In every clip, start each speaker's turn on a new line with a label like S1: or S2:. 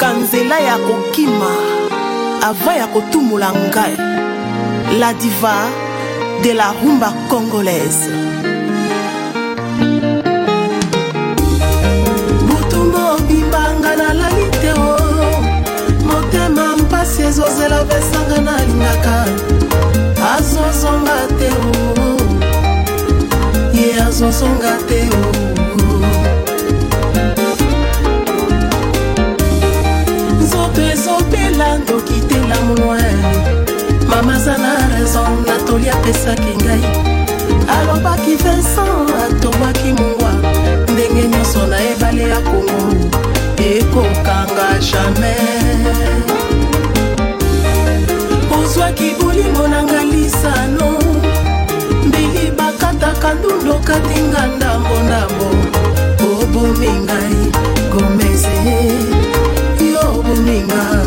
S1: koyoka nzela ya kokima ava ya kotumula ngai la diva de la rumba congolaise butumbu obimbanga nalali te o motema mpasi ezozela pesanga nalingaka azozonga te o ye azozonga te o monwa mama aza na raison natoli apesaki ngai alobaki vincent atongwaki mongwa ndenge nyonso na ebale ya kongo ekokanga jamai ozwaki bolingo na ngai lisano mbeli bakataka ndundo katinga ndambo ndambo obomi ngai gomeze yo obomi ngai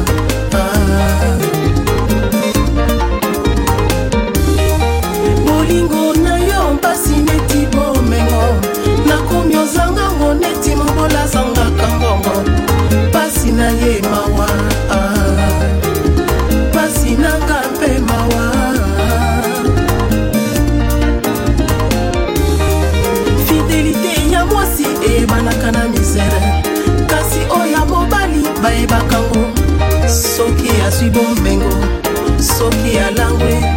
S1: ye mawa pasi nanga mpe mawa fidelite ya mwasi eyebanaka na misere kasi oyo ya mobali bayebakango soki azwi bomengo soki alangwe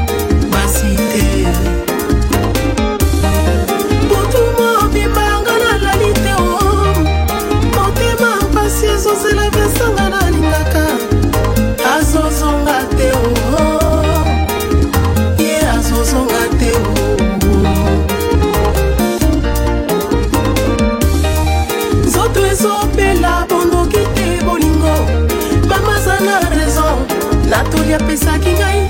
S1: apesaki ngai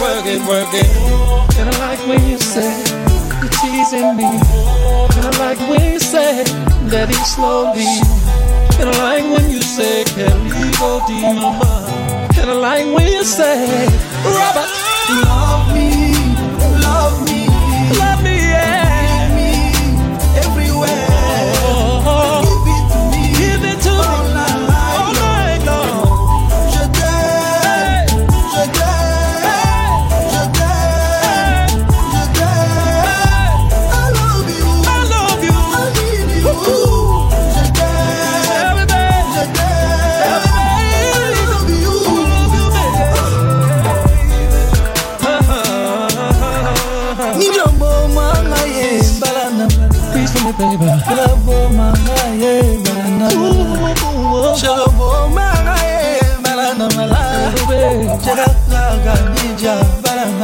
S2: work it, work it. And I like when you say you're teasing me. And I like when you say that it's slowly. And I like when you say can we go deep, mama. And I like when you say Robert.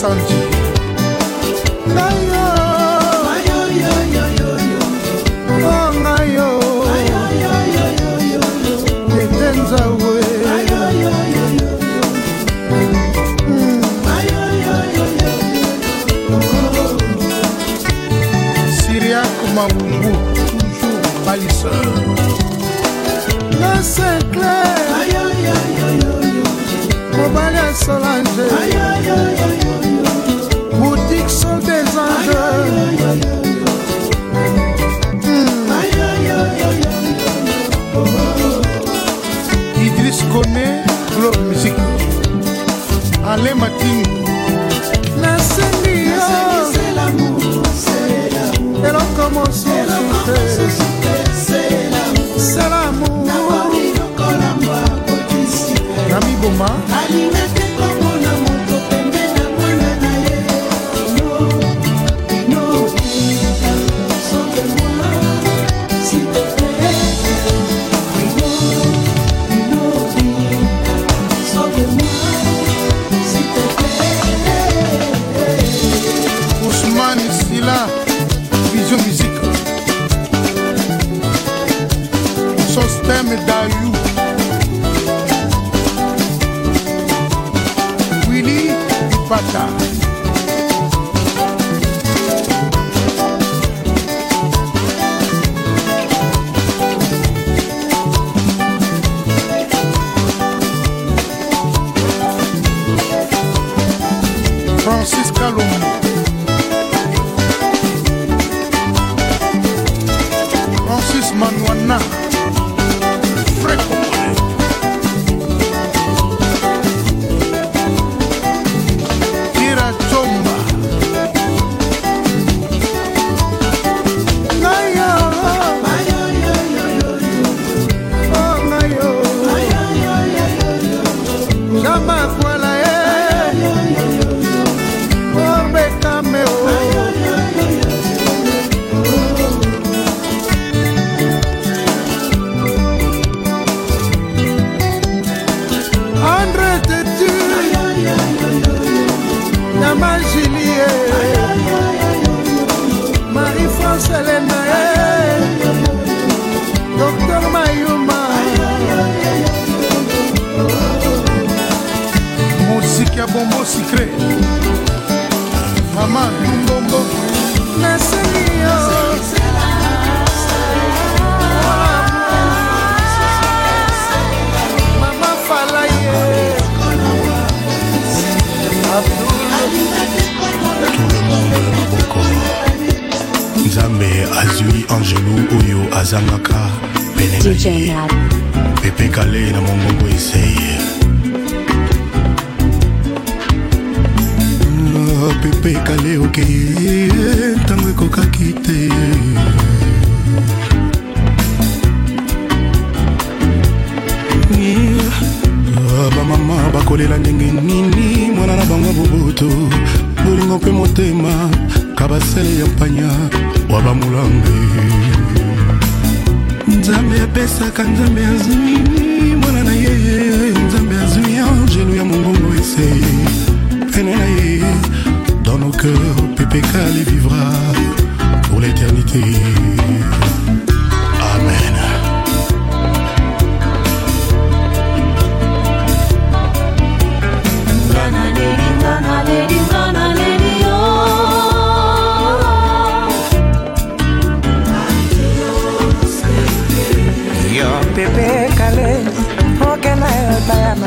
S3: Sandy.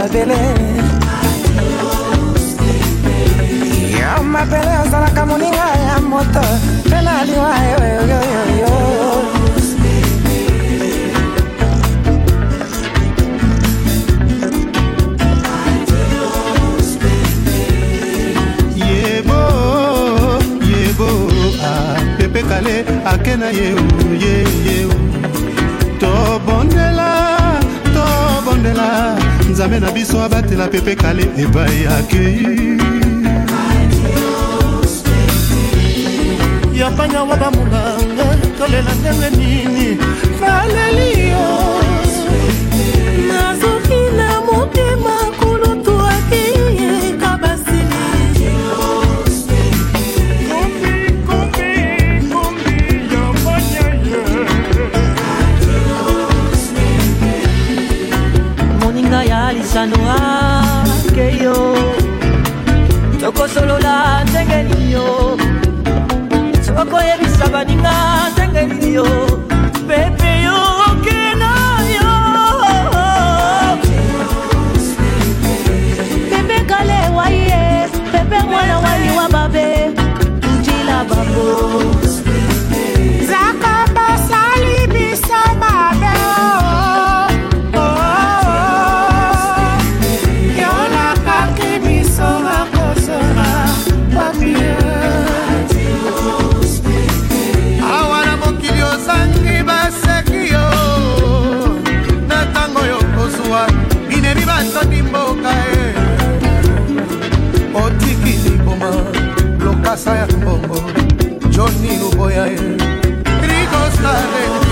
S4: mabele ya mabele ozalaka moninga ya moto
S3: mpe na liwa yoyoyoyo yebo yebo apepekale ah, ake na ye oye oh, nzambe na biso abatela pepe kale epai akei
S4: yapanya wa bamulanga tolela ndenge nini naleli yo osolola ndenge nini yo sokoyebisa baninga ndenge nini yo
S3: kasa ya mbongo joni luboya e rikostare eh.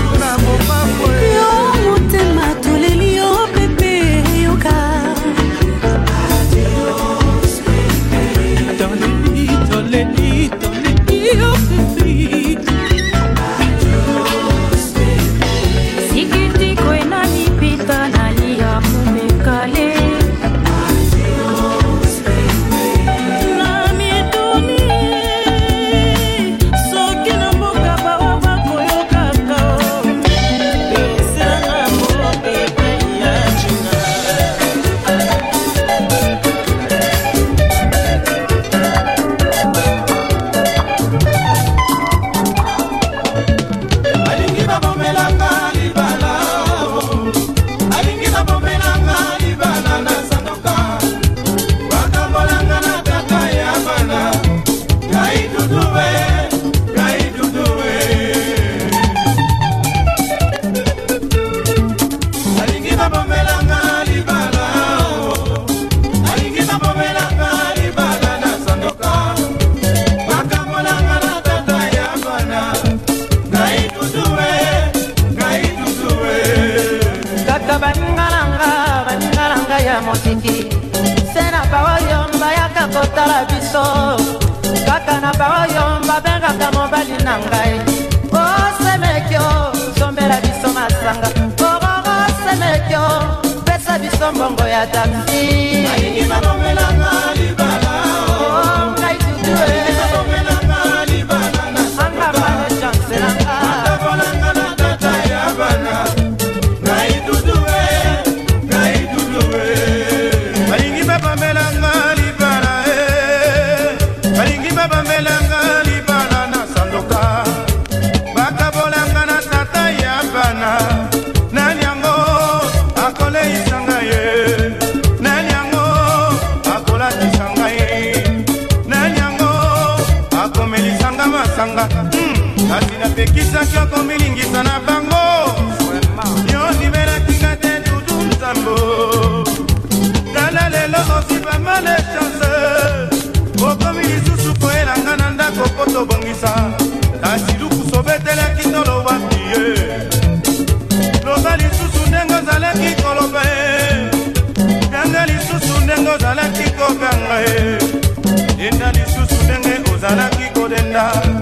S3: kobingisa na bango nyonsi belakinga te dudu nzambo tala lelo osibama le chanse okomi lisusu koyelanga na ndako po tobongisa kasi luku sobetelaki toloba pie loba lisusu ndenge ozalaki koloba ye ganga lisusu ndenge ozalaki kokanga ye denda lisusu ndenge ozalaki kodenda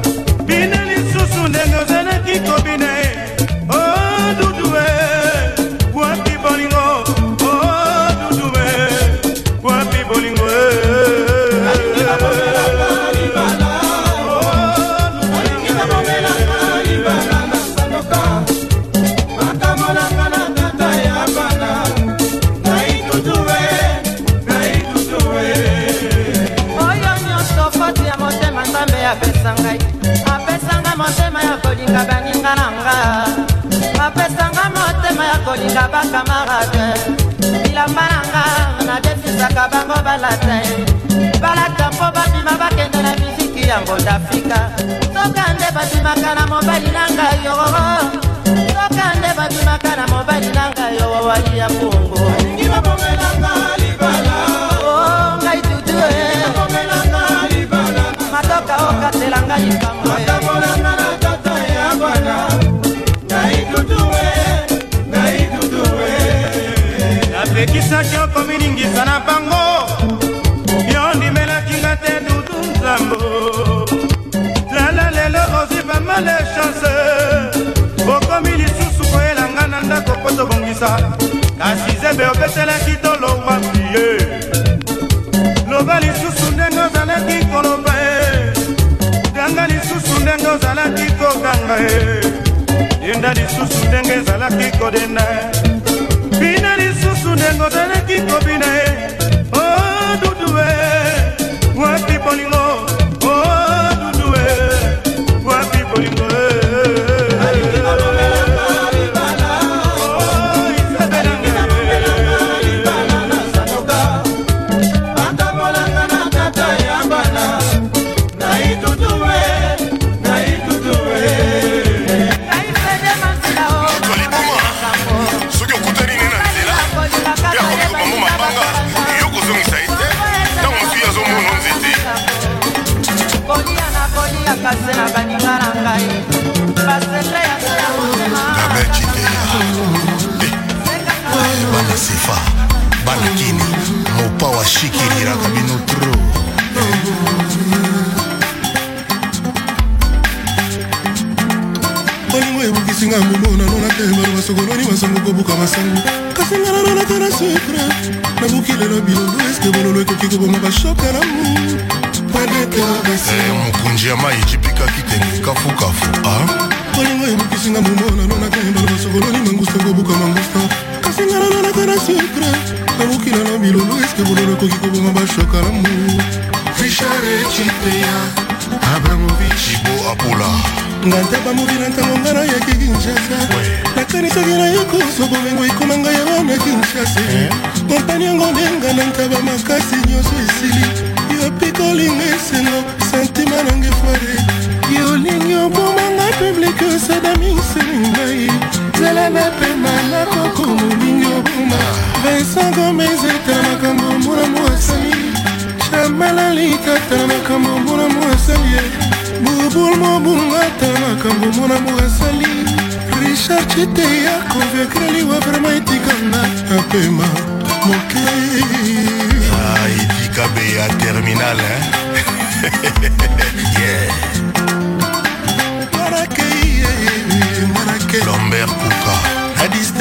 S4: ba kamarade bilamba nanga nadefisaka bango balata balata mpo babima bakende na miziki yango d'afrika soka nde babimaka na mobali nanga yororo soka nde babimaka na mobali nanga yowowali ya mpungu
S3: oh, ngai tutu eh. matoka
S4: okatelanga
S3: likambo eh. kisa kyoko milingisa na bango yo ndimelaki te dudu nzambo lala lelo oziba male chanse okomi lisusu koyelanga na ndako mpo tobongisa kasi zembe obetelaki tolowa pie loba lisusu ndenge ozalaki koloba e ganga lisusu ndenge ozalaki kokanga e denda lisusu ndenge ezalaki kodenda e ndengo teleki kobina ye o oh, dudu we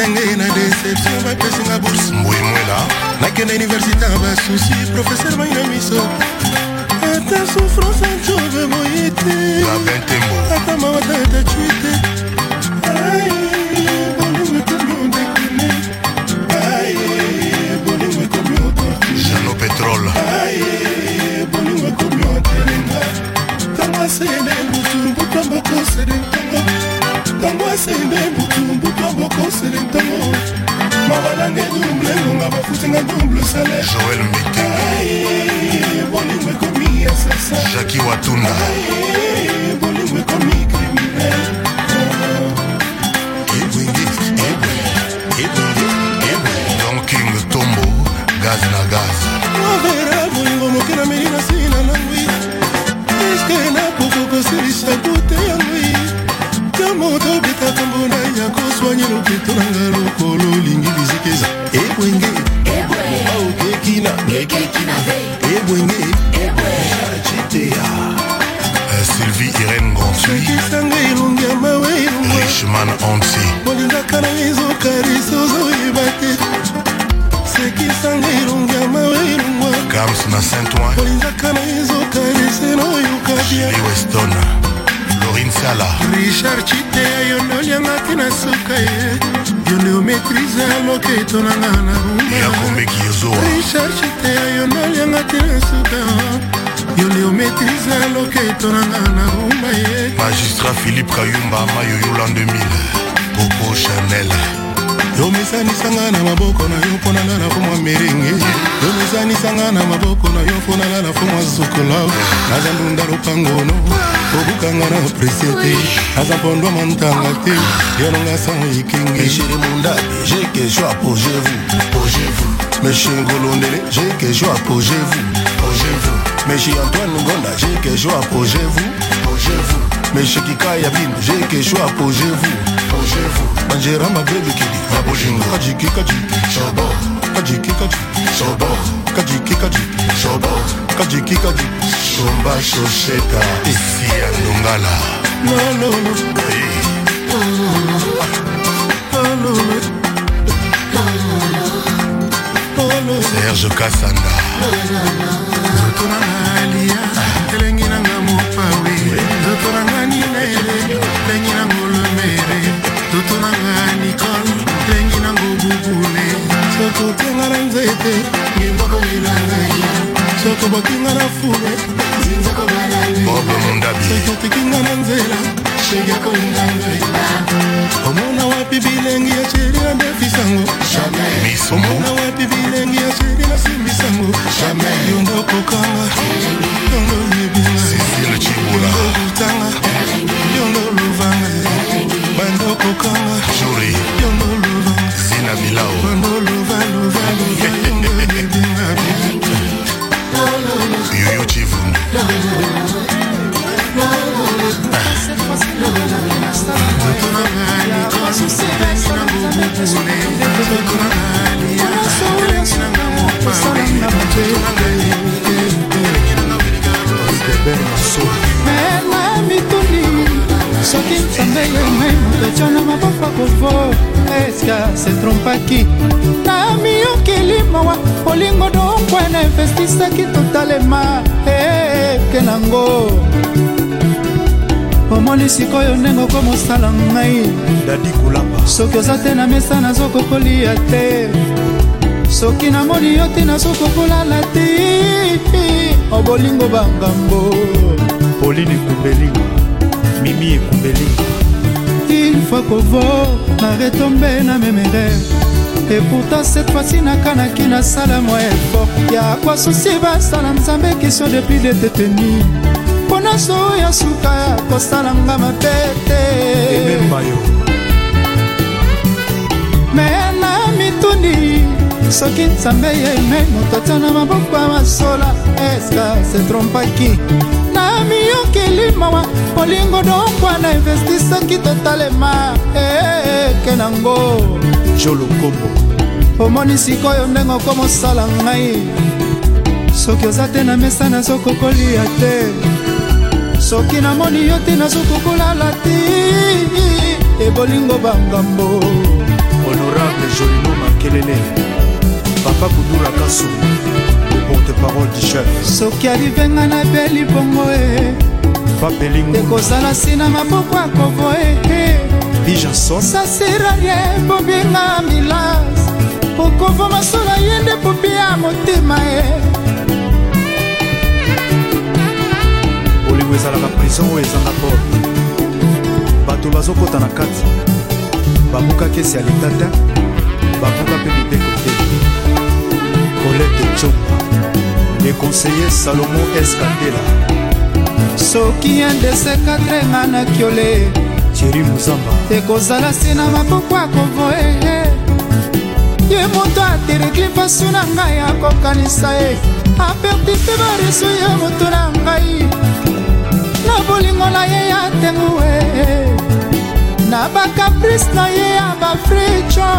S5: ndenge na deception bapesinga bourse mbwemwela nakende université ya basusi professeur baina miso ata souffrance nzobe boye te ata mawata etatue te Jano Petrol. Aye, bolingo ekomi otelenga. Tanga sele butu, butamba kosele tanga. ntango esele butu butu abokosele ntango mabalange double elonga bafutinga double salaire joel mite bolingo ekomi asasa jaki watunda bolingo ekomi criminel donking tombo gaz na gaz overa bolingo moke na meli na sina nangwi eske nakokokosirisa koteya nai yakoswanye loketo na nga lokolo olingi biziki eza ebwenge aokekina ebwenge citea euh, sylvie irene gontuikisanga elongi ya mawe elongorichman onsi bolingaka na ezokarisa ozoyeba te sekisanga elongi ya mawe elongwa gams na saint oin bolingaka na ezokarisa noyoka bia westona corin sala richard citeya yo nde oliangaki na suka ye yo nde omaitrise ya loketo na nga na bumayakomeki yozoa richard citeya yo nde oliangaki na suka yo nde omaitrise ya loketo na nga na buma ye magistrat philippe kayumba mayoyo lan 2000 coco chanel yomesanisanga na maboko na yo mpo nalala fo mwa merenge yomesanisanga na maboko na yo mpo nalala fo mwa zukola naza ndunda lopangono kobukanga na presie te naza mpondo mantanga te yalonga san ekenge j'ai que joie pour je vous, pour je vous. Mes chingolondele, j'ai que joie pour je vous, pour je vous. Mais chez Antoine Ngonda, j'ai que joie, apogez-vous. Apogez-vous. Mais chez Kika Yabino, j'ai que joie, apogez-vous. Apogez-vous. Manjera ma bébé qui dit, va bojingo. Kaji Kikaji, Chabot. Kaji Kikaji, Chabot. Kaji Kikaji, Chabot. Kaji Kikaji, Chomba Chocheta, ici à Nongala. Non, non, non. Oui. Serge Kassanda. maria elengi nanga mopawe nzoto nanga ninele elengi nango lemere toto nanga nicole elengi nango bubule soko otianga na nzete ngembakoelangai soko bakinga na fule soki otikinga na nzela apegeko nzanzela omona wapi bilengi ya sheri andefisango omona wapi bilengi ya sheri nasimbisango yongo kokanga yongo yebingaotanga yongo lovanga bando kokanga yongo lovanga bando lovalovaloa yongo yebinga yoyo chivu soki nzambe yo memodejo na mabofa kovo eske setrompaki na miyokeli mawa olingo dokwena investisaki totalema eke eh, nango omoni sikoyo ndenge okomosala ngai dadi kulamba soki oza te na mesa nazokokolia te soki namoni yo te nazokokolala te obolingo oh, bangambo polini ekumbelinga mimi ekumbelinga ilfa kovo na retombe na memere et pourtant cette fois-ci nakanaki nasala mwa effort ya kwasusi basala nzambe kiso depuis de détenir nyonso ya suka ya kosala nga mabe te me na mituni soki nzambe ya eme moto tia na maboko ya masola eska se trompaki na miyokeli mawa molingo dokwana investisaki totalema eke eh, nango jolokombo omoni sikoyo ndenge okomosala ngai soki oza te na mesa nazokokolia te soki namoni yo te nazuku kolala te ebolingo bangambo honorable jolino makelele papa kudura kasu porte parole du chef soki alivenga na beli bongo e eh. ekozala nsina maboko ya kovo eesaseraye eh. bobenga milas okova masolo yende popi ya motema e bandeko ezalaka prison oyo ezanga port bato bazokɔta na kati babuka kesi ya leta te babuka mpe mibeko te kolete compa lekonseiller salomo eskandela soki ndesekatrenga na kiole jeri muzamba ekozala se na maboko ya kovoe ye moto atereki mpasu na ngai akokanisa ye aperti mpe bareso ye moto na ngai bolingo na ye ya ntengu e na bacaprice na ye ya bafricho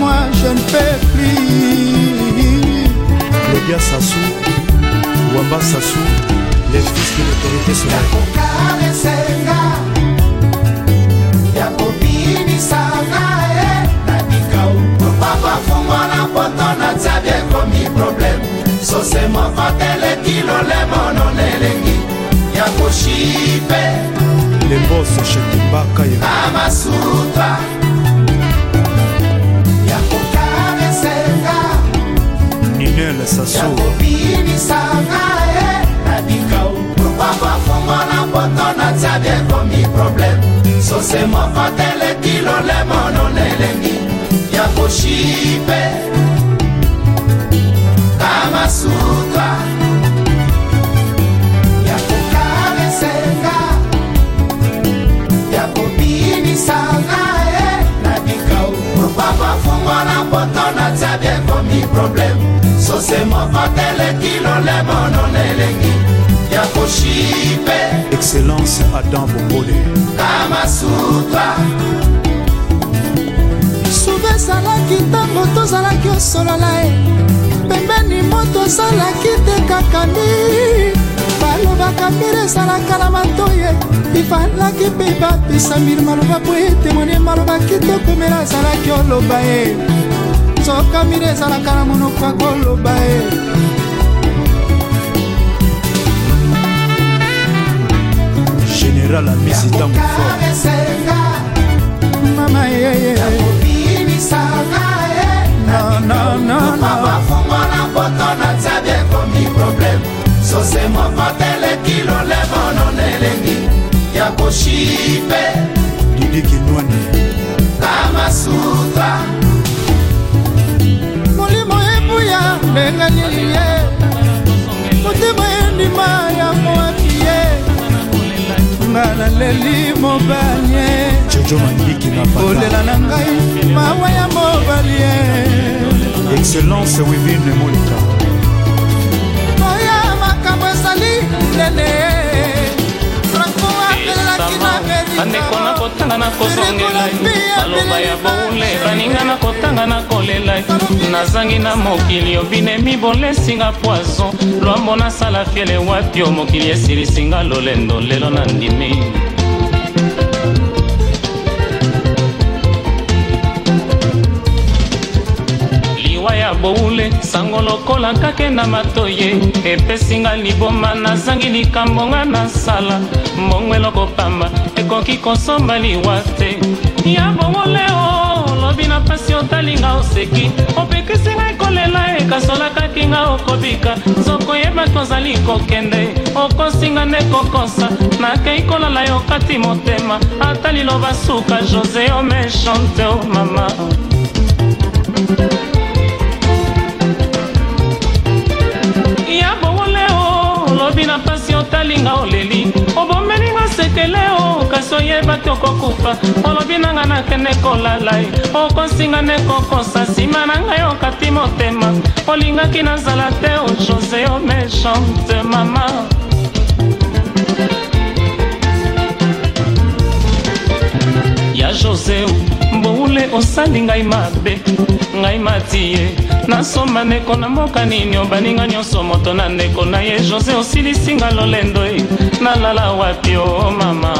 S5: moi je ne peux plus lebia sasu wamba sasu les fils de l'autorité solaire ya kobimisanga e eh. na bikau papafungwa na poto na tia biekomi probleme sose moko teleki lolemo noneleki bakoshi mpe lemboso shetimbaka ye na masuta
S6: ya kokamesenga ninele
S7: sasuobimisanga ye nabika pourkua bafungo na poto natya biekomi probleme sose moko teleki lolemo nolelengi ya koshi mpe kamasuta na poto natia bien komi probleme sose moko teleki lolemo nonelengi ya koshipe
S6: excellence adam bobole
S7: kamasutra
S5: suve ezalaki ntango tozalaki osolola e pembeni moto ezalaki te kakami balobaka mbele ezalaka na matoi bifalaki mpe bapesa mbili maloba po etemoni malobaki te komela azalaki oloba ye nzoka mbili ezalaka na monoko ya koloba ye
S6: général amisi ntango fort mama yeye non, non, non, non.
S7: sose moko teleki lolebono nelengi ya koshipe didikinwani kamasutra
S5: molimo ebuya ndenge nini ye motema endima ya mwaki ye nga naleli mobali
S6: ye
S5: kolela na ngai mawa ya mobali ye excellence wivine
S6: monika monene franco apelaki na
S8: bandeko na kotanga na kozongela maloba ya boule baninga na kotanga na kolela nazangi na mokili obinemi bolesinga poison lwambo nasala fiele wapi yo mokili esilisinga lolendo lelo na ndimi boule sango lokola kake na matoye epesinga liboma nazangi likambo nga nasala mbongo eloko pamba ekoki kosomba liwa te ya bongole o lobi na mpasi otalinga oseki opekisinga ekolela ekasolakaki nga okobika nzoko yeba tozali kokende okosinga nde kokosa nakei kolala yo kati motema ata liloba suka jose o mechante o mama thank you nga oleli obomeli nga sekele o kasi oyeba te okokufa olobi na nga nakende kolala ye okosinga nde kokosa nsima na ngai okati motema olingaki nazala te o jose o méchante mama ya joseu mokule osali ngai mabe ngai mati ye nasomba ndeko na mboka nini obaninga nyonso moto na ndeko na ye jose osilisi nga lolendo e nalala wapi o mama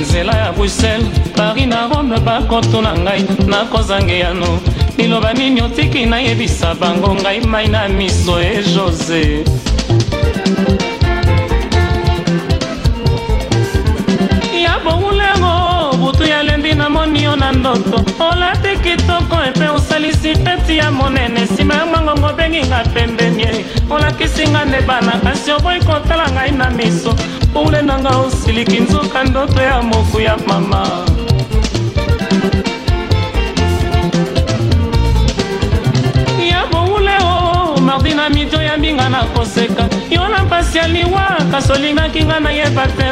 S8: nzela ya bruxelles paris na rome bakotuna ngai nakozange yano liloba nini otiki nayebisa bango ngai mai na miso e jose ndoto olati kitoko mpe eh, osalisi feti ya monene nsima ya mwangongo obengi nga pembeni eh. olakisi nga nde bana kasi oboyi kotala ngai na miso pule na nga osiliki nzoka ndoto ya moku ya mama ya boule o oh, mardi na midio ya mbinga na koseka yo na mpasi ya liwa kasi olingaki nga nayeba te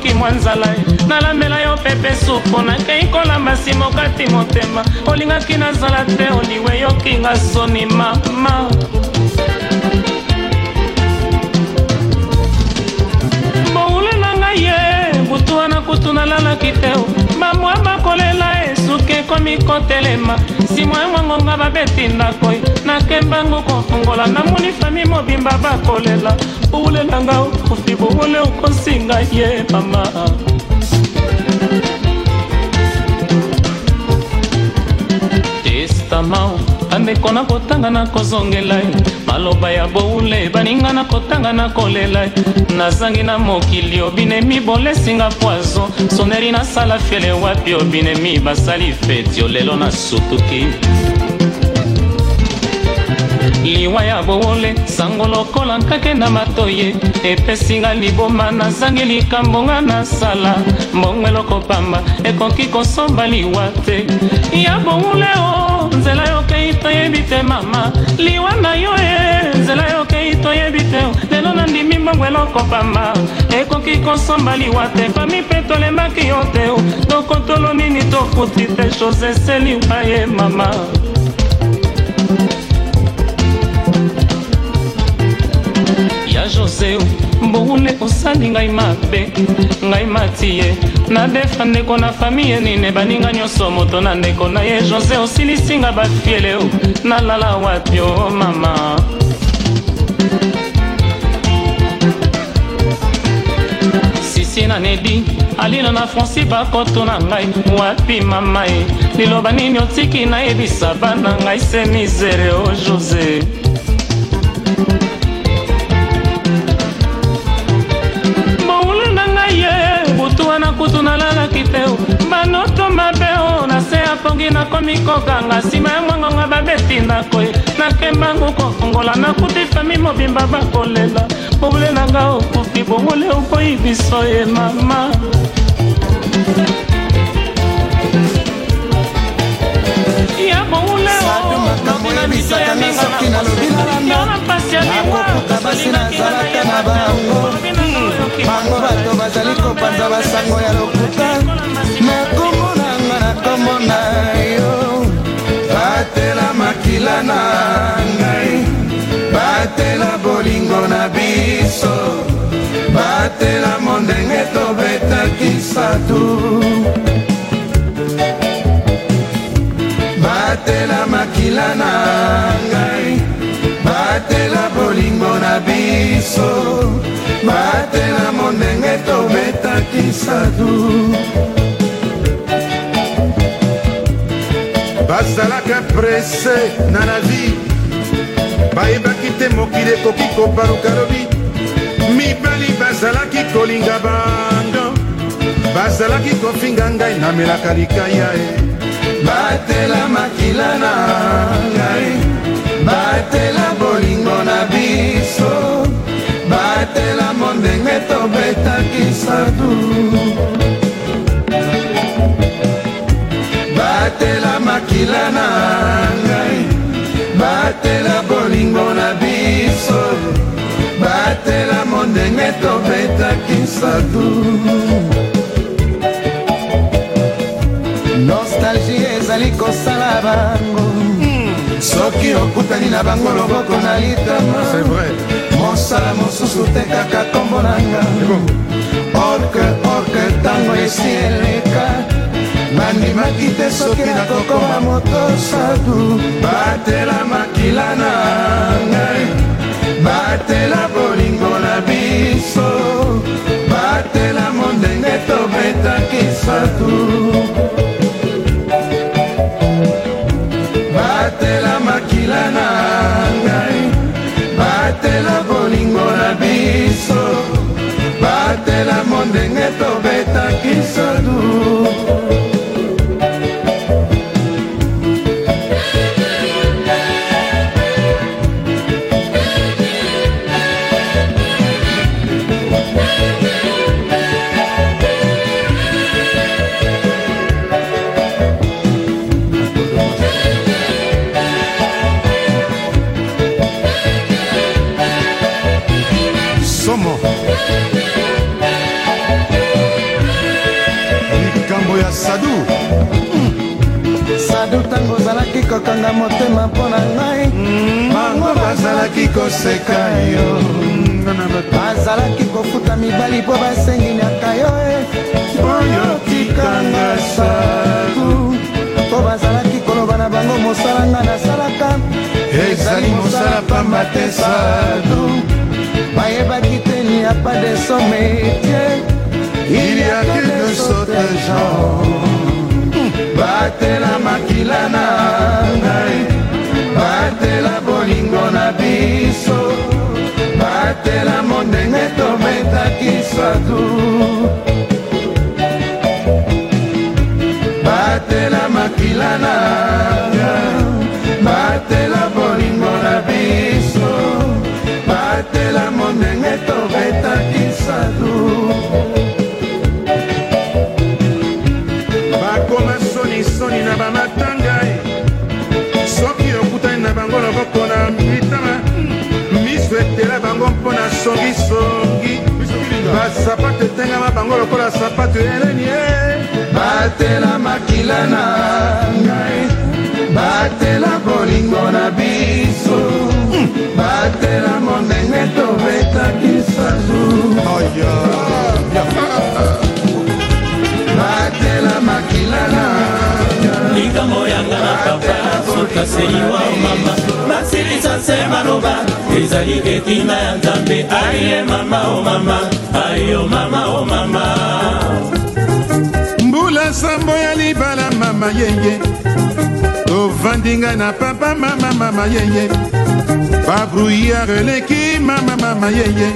S8: nayoki mwa nzala nalambela yo pepe supu nakei kolamba simoka ti motema olingaki nazala te oliwe yokinga soni mama boule na ngai ye butu wana kutu nalalaki te bamwa bakolela suki ekomi kotelema nsima ya mwangonga babeti ndako nakembango kofungola namoni fami mobimba bakolela oulelanga okofi bowole okosinga ye mama testama bandeko na kotanga na kozongela ye maloba ya boule baninga na kotanga na kolela ye nazangi na mokili obinemi bolesinga poison soneri nasala fiele wapi obinemi basali feti olelo na sutuki liwa ya bowole sango lokola nkake na matoye epesinga liboma nazangi likambo nga nasala mbongo eloko pamba ekoki kosomba liwa te ya bowule o oh. nzela yokei toyebi te mama liwa na yo e nzela yokei toyebi te lelo nandimi mbongo eloko pamba ekoki kosomba liwa te fami mpe tolemaki yo te dokotolo nini tokuti te chose eseliwa ye mama joseo mbongune osali ngai mabe ngai matie nadefa ndeko na famiye nine baninga nyonso moto na ndeko na ye jose osilisinga bafieleo nalala wapio mama sisi na nedi alino na franci bakoto na ngai wapi mama ye liloba nini otiki nayebisa bana ngai se misere o jose mosusu nalalaki te banoto mabe o na se apongi nakomi koganga nsima ya mwangonga babetindako ye nakembangu kofungola nakuti fami mobimba bakolela bobule na nga okufi bongole okoyi biso ye mama ya bongule
S9: nabuna biso ya minga
S8: na mpasi ya liwa tolingaki na
S9: ye bango bato bazali kopanza basango ya lokuta na kombo
S10: na
S9: nga na kombo na yo batela
S10: makila na ngai batela bolingo na biso batela mondenge tobetaki satu batela makila na ngai batela bolingo na biso batela monenge tobetaki sadu
S11: bazalaka prese na na vie bayebaki te mokili ekoki kobaluka lobi mibali bazalaki kolinga bando bazalaki kofinga ngai namelaka likaya e
S10: batela makila na ngai batela bolingo na biso batela mondenge tobetaki sadu batela makila na ngai batela bolingo na biso batela mondenge tobetaki sadu
S12: nostalgie ezali kosala bango soki okutani na bango loboko na litama mosala mosusu te kaka kombo na nga orke orke ntango esi eleka bandimaki te soki nakokoma moto sadu
S10: batela makila na ngai batela bolingo na biso batela mondenge tobetaki sadu
S12: kokanga motema mpo na ngai mm. bango bazalaki koseka yo mm. bazalaki kofuta mibali mpo basenginaka yo eh. oyo tikanga saku mpo bazalaki koloba na bango mosala nga nasalaka ezali mosala pamba te sadu bayebaki teni ya pas de son métier eh. il y a
S10: que de saute genre batela makila na ngai batela bolingo na biso batela mondenge tometaki swatu batela makila na batela bolingo na biso batela mondenge tometaki swatu
S11: moko na mitama miso etela bango mpona songisongi basapato etengama bango
S10: lokola sapato eleni eh. batela makila na ngai batela bolingo na biso batela mondenge tobetaki
S13: sazu batela makila na likambo yanga na papa sokaseiwa eza nse maloba ezali etina ya nzambe aye mama o oh mama ayo oh mama o oh mama
S11: mbula nsambo
S13: ya
S11: libala mama yeye tovandinga na papa mama mama yeye babruyare eleki mama mama yeye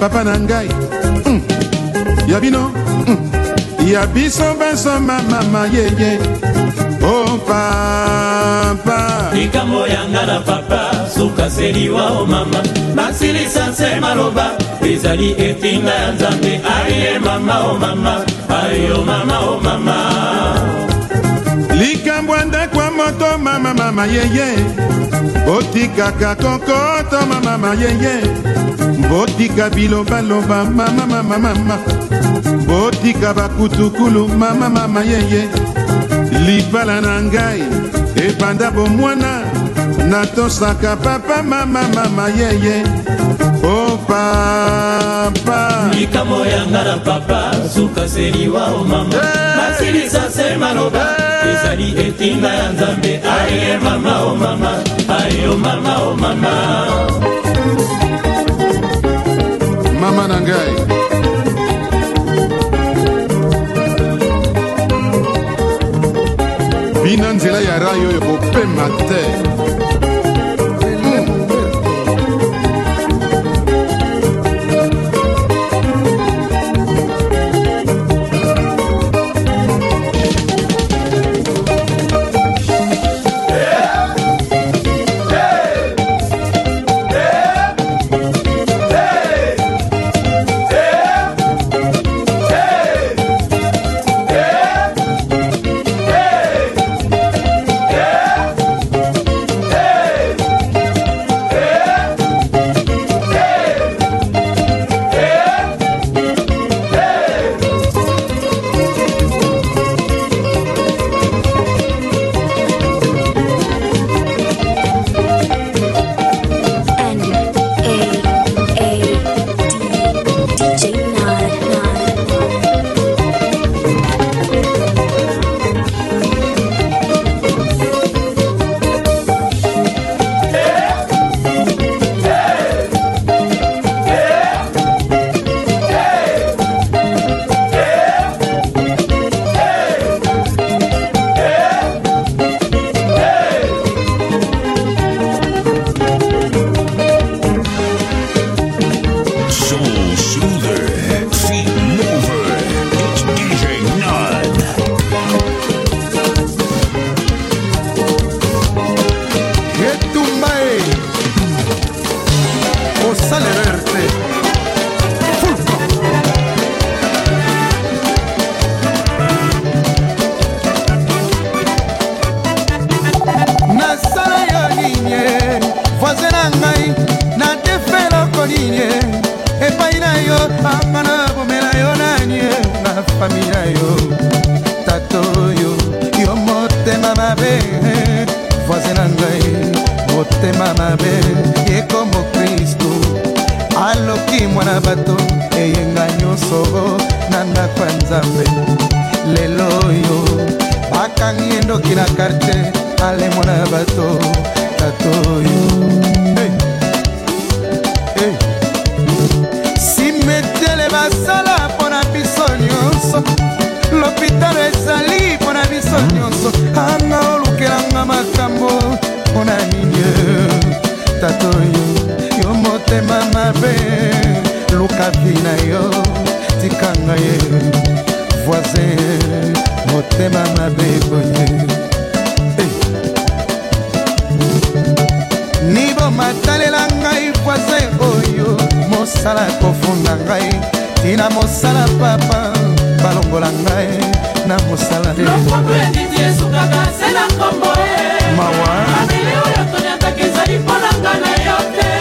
S11: papa na ngai mm. ya bino mm. ya biso bansoma mama yeye o oh, papa
S13: likambo yanga na papa sukaseliwa o mama basilisa nse maloba ezali etinda ya nzambe aye mama o mama ayo mama o mama
S11: likambo
S13: ya
S11: ndako ya moto mama mama yeye botikaka kokoto mama mama yeye botika bilobaloba mama mama mama botika bakutukulu mama mama yeye libala na ngai ebanda bomwana natosaka papa
S13: mama mama
S11: yeye o oh, papa
S13: likambo yanga na papa sukaseliwa o mama nasilisa se maloba ezali etinga ya nzambe aye mama o mama aye o mama o mama
S11: mama na ngai na nzela ya rai oyo kopema te
S12: mabe lukavi na yo tika nga ye voisin motema mabe boye liboma talela ngai voisin oyo mosala kofunda ngai tina mosala papa balongola ngai na mosala eh. mawa
S14: ezali mponanga na yo te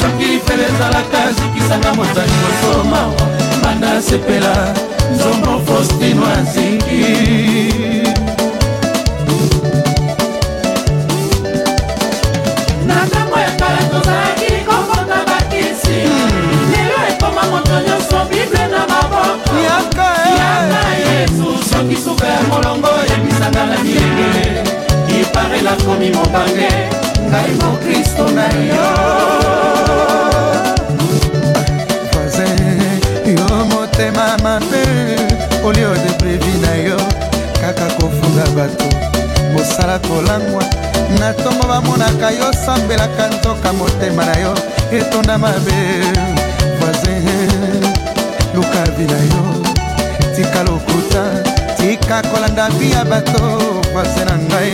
S14: soki fele ezalaka zikisanga mozali kosoma banda sepela nzombo faustino aziki na ntango ya kala tozalaki kofota bakisi lelo ekoma moto nyonso bible na maboko yaka eh! yesu soki suka ya molongo oyebisanga na bilenge iparelakomi mobange ngai mokristo na yo
S12: motema mabe olio de previ na yo kaka kofunga bato mosala kolangwa na ntongo bamonaka yo osambelaka ntoka motema na yo etonda mabe voisin lukavi na yo tika lokuta tika kolanda bi ya bato voisin na ngai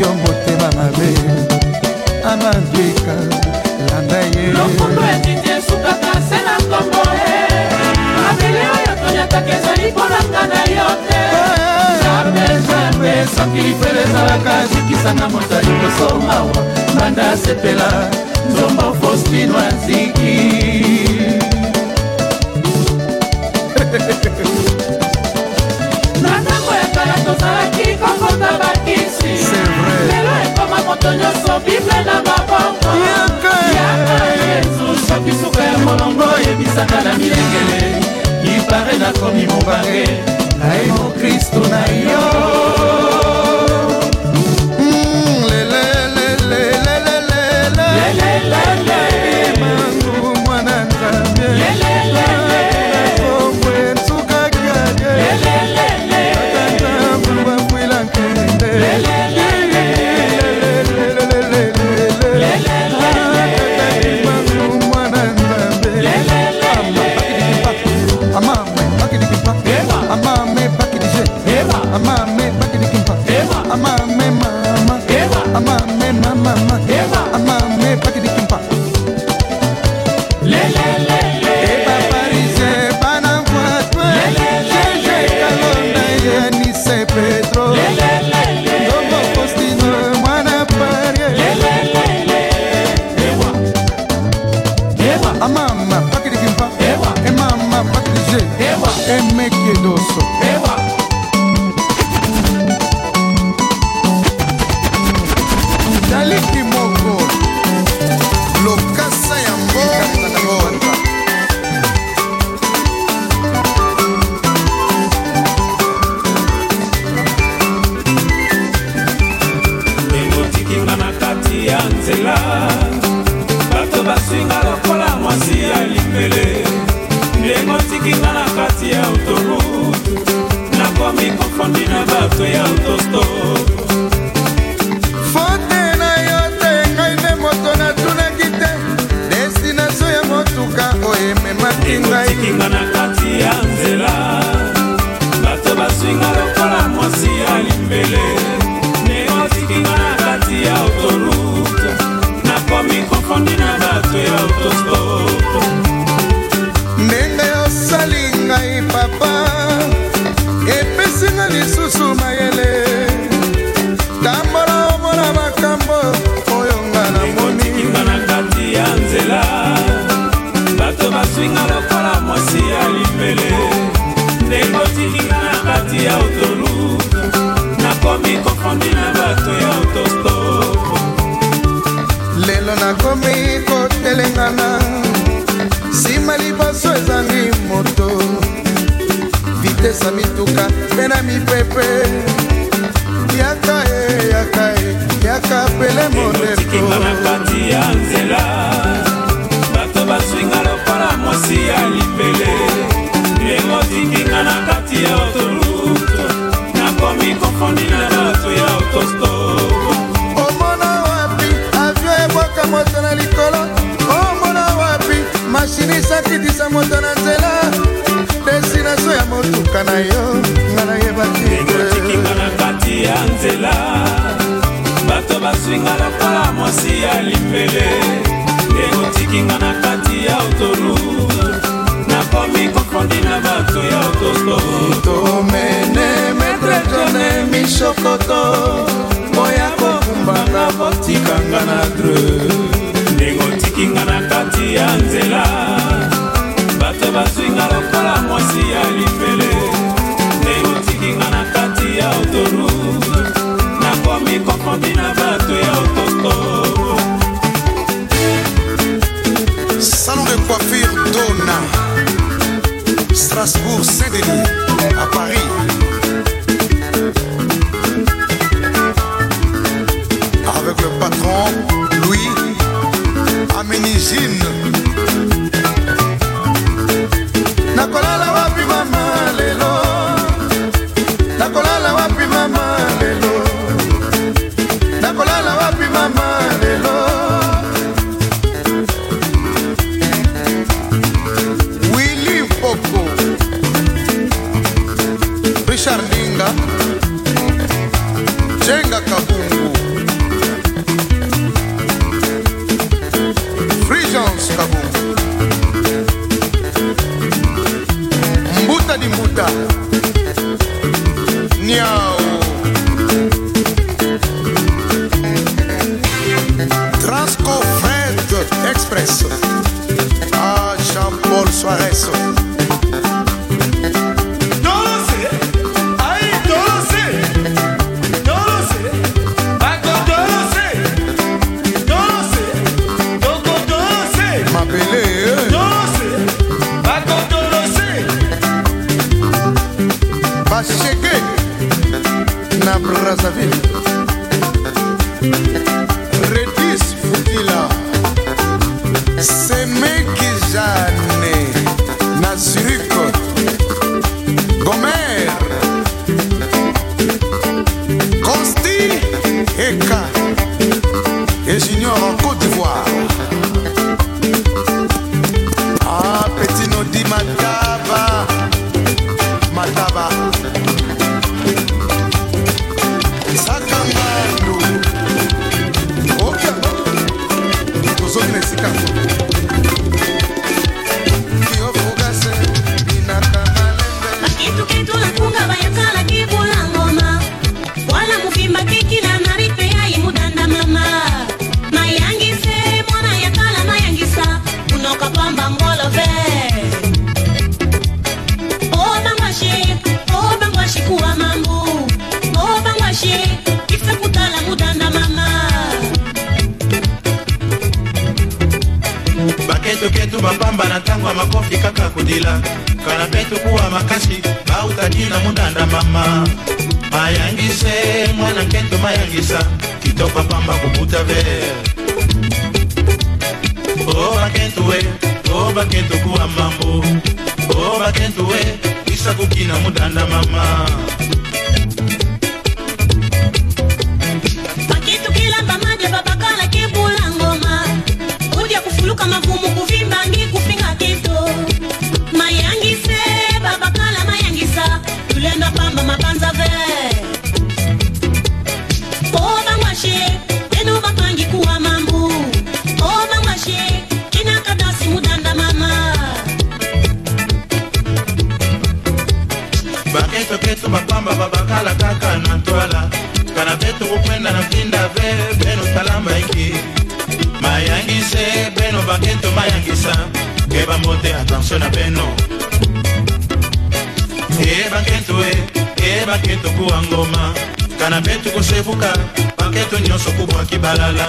S12: yo motema mabe amandwika landa ye lokundo
S14: etiti esukaka se na nkombo e mabele oyo toniataka ezali mponanga na yo te zambe soki lifele ezalaka azikisanga moto aliboso mawa banda asepela nzomba faustino aziki na ntango ya kala tozalaki kokota bakisi lelo ekoma moto nyonso bible na maboko
S11: yaka
S14: yesu soki suka ya molongo oyebisaka na milengele bare nakomi mobange na yo kristo na yo
S12: osinga lokola mwasi ya libele ndengotilinga na kati ya otolu nakomi kokondi na bato ya otostop lelo nakomi kotelengana nsima liboso ezangi moto vitesa mituka mpe na mipepe yaka e yaka e yaka pele mondeotikinga na kati ya nzela bato baswingala mwasi ya lipele ndenge otikinga na kati ya otoluto nakomi kofondina na bato ya otosto omona wapi avio ebwaka moto na likolo omona wapi mashini esakitisa moto na nzela destination ya motuka na yo nga nayebaki ndenge otikinga na kati ya nzela bato baswinga lokola mwasi ya lipele kinga na kati ya autoru nakomi kokondi na bato ya autostomene metre jone mishokoto moya kokumbanga kotikanga na dre ndenge otikinga na kati ya nzela bato bazwinga lokola mwasi ya lifele ndenge otikinga na kati ya autoru nakomi kokondi na bato ya autostore
S11: coiffure Donna, Strasbourg, Saint-Denis, à Paris.
S15: tuwe isaku kina mudanda mama pakitu kilamba maje babakola kibula ngoma uja kufuluka mavumu tokokwenda na mpinda ve beno tala maiki mayangise beno baketo mayangisa keba mbote atensio na beno ebaketo e ebaketo e, e kuwa ngoma kana pe tokosefuka baketo nyonso kubwaki balala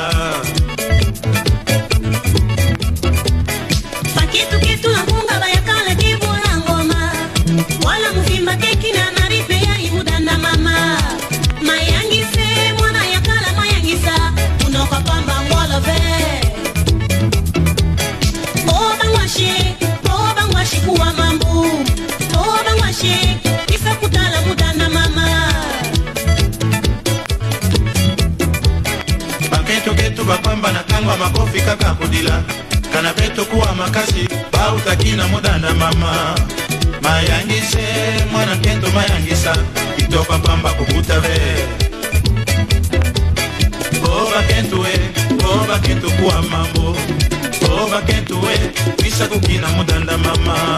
S15: kobanga makofi kaka kodila kana mpe tokuwa makasi bautaki na modanda mama mayangise mwana nkento mayangisa kitoka pamba kokuta ve o bakentue o bakentu kuwa mambo o bakentue bisa kokina modanda mama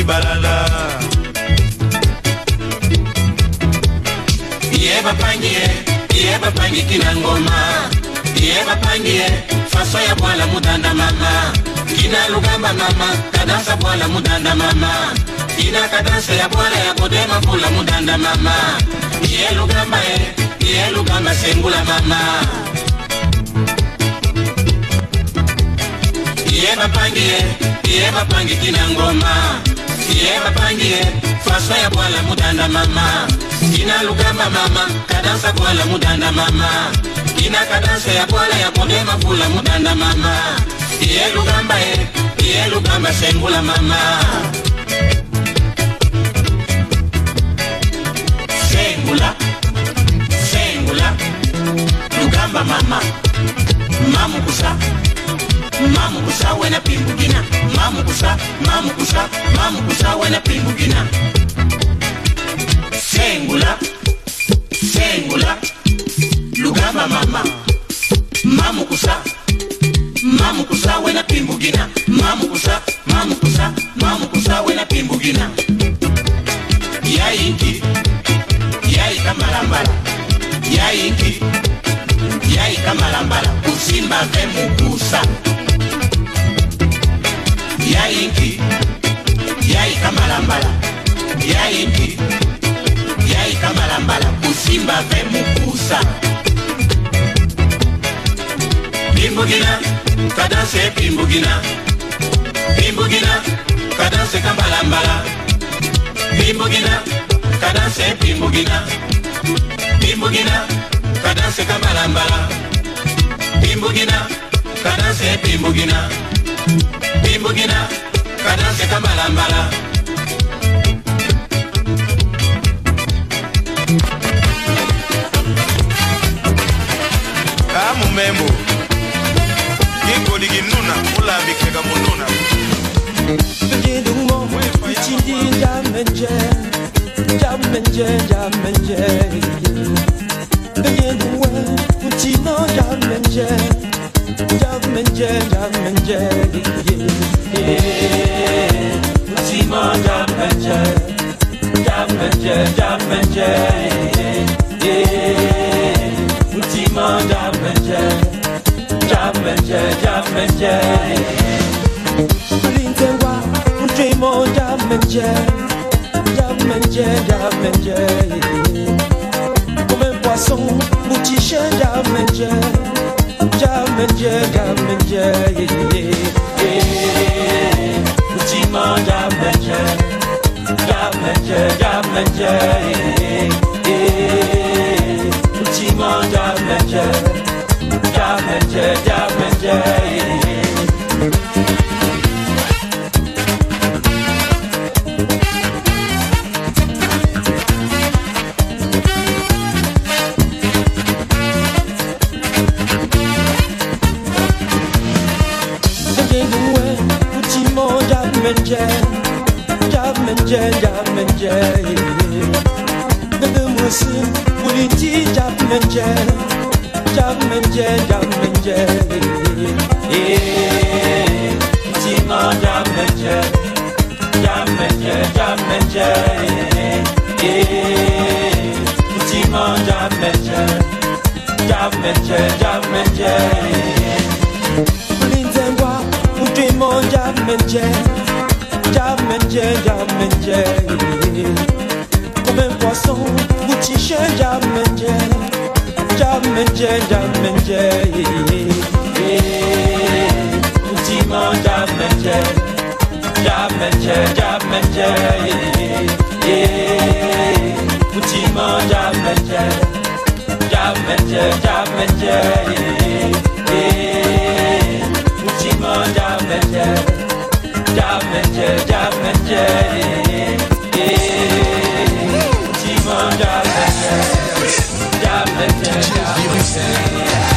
S15: kibalala ye bapangie ye bapangi kina ngoma ye bapangie faso ya bwala mudanda mama kina lugamba mama kadansa bwala mudanda mama kina kadansa ya bwala ya kodema kula mudanda mama iye lugamba e ye lugamba sengula mama ye bapangie ye bapangi kina ngoma Bapangiye bapangiye Faswa ya bwala mudanda mama Kina lugamba mama Kadansa bwala mudanda mama Kina kadansa ya bwala ya kondema fula mudanda mama Iye lugamba ye Iye lugamba sengula mama Sengula Sengula Lugamba mama Mamu kusa wena pimbu kusa mamu kusa mamu kusa wena pimbugina sengula sengula lugama mama mamu kusa mamu kusa wena pimbugina mamu kusa mamu kusa mamu kusa wena pimbugina yaingi yaika malambala yaingi yaika malambala kusimba temu. byayimbi byayika mbalambala kusimba mpe mukusa bimbugina kadanse epimbugina bimbugina kadanse kambalambala bimbugina kadanse epimbugina bimbugina kadanse kambalambala bimbugina kadanse epimbugina bimbugina kadanse kambalambala
S16: membo gikoligi nuna o l a b i k e k a mununa g i d u n g m o icindi jamenje jamenje jamenje g i d u n g w e utino jamenje jamenje jamenje utimo jamenje jamenje jamenje man jam menje jam menje jam menje mo jam menje jam menje poisson moutiche jam menje jam menje jam menje Moutima jam menje mọ já mẹjẹ já mẹjẹ já mẹjẹ. Yeah, gıdımısın Bu içi cadmence Cadmence cadmence Sima cadmence Cadmence cadmence Sima cadmence Cadmence cadmence Kulinzengwa Utrimo cadmence Cadmence cadmence comme un poisson, moutiché, jamenge, jamenge, jamenge, moutima, jamenge, jamenge, jamenge, moutima, jamenge, jamenge, jamenge, moutima, jamenge, jamenge, jamenge, yeah. Living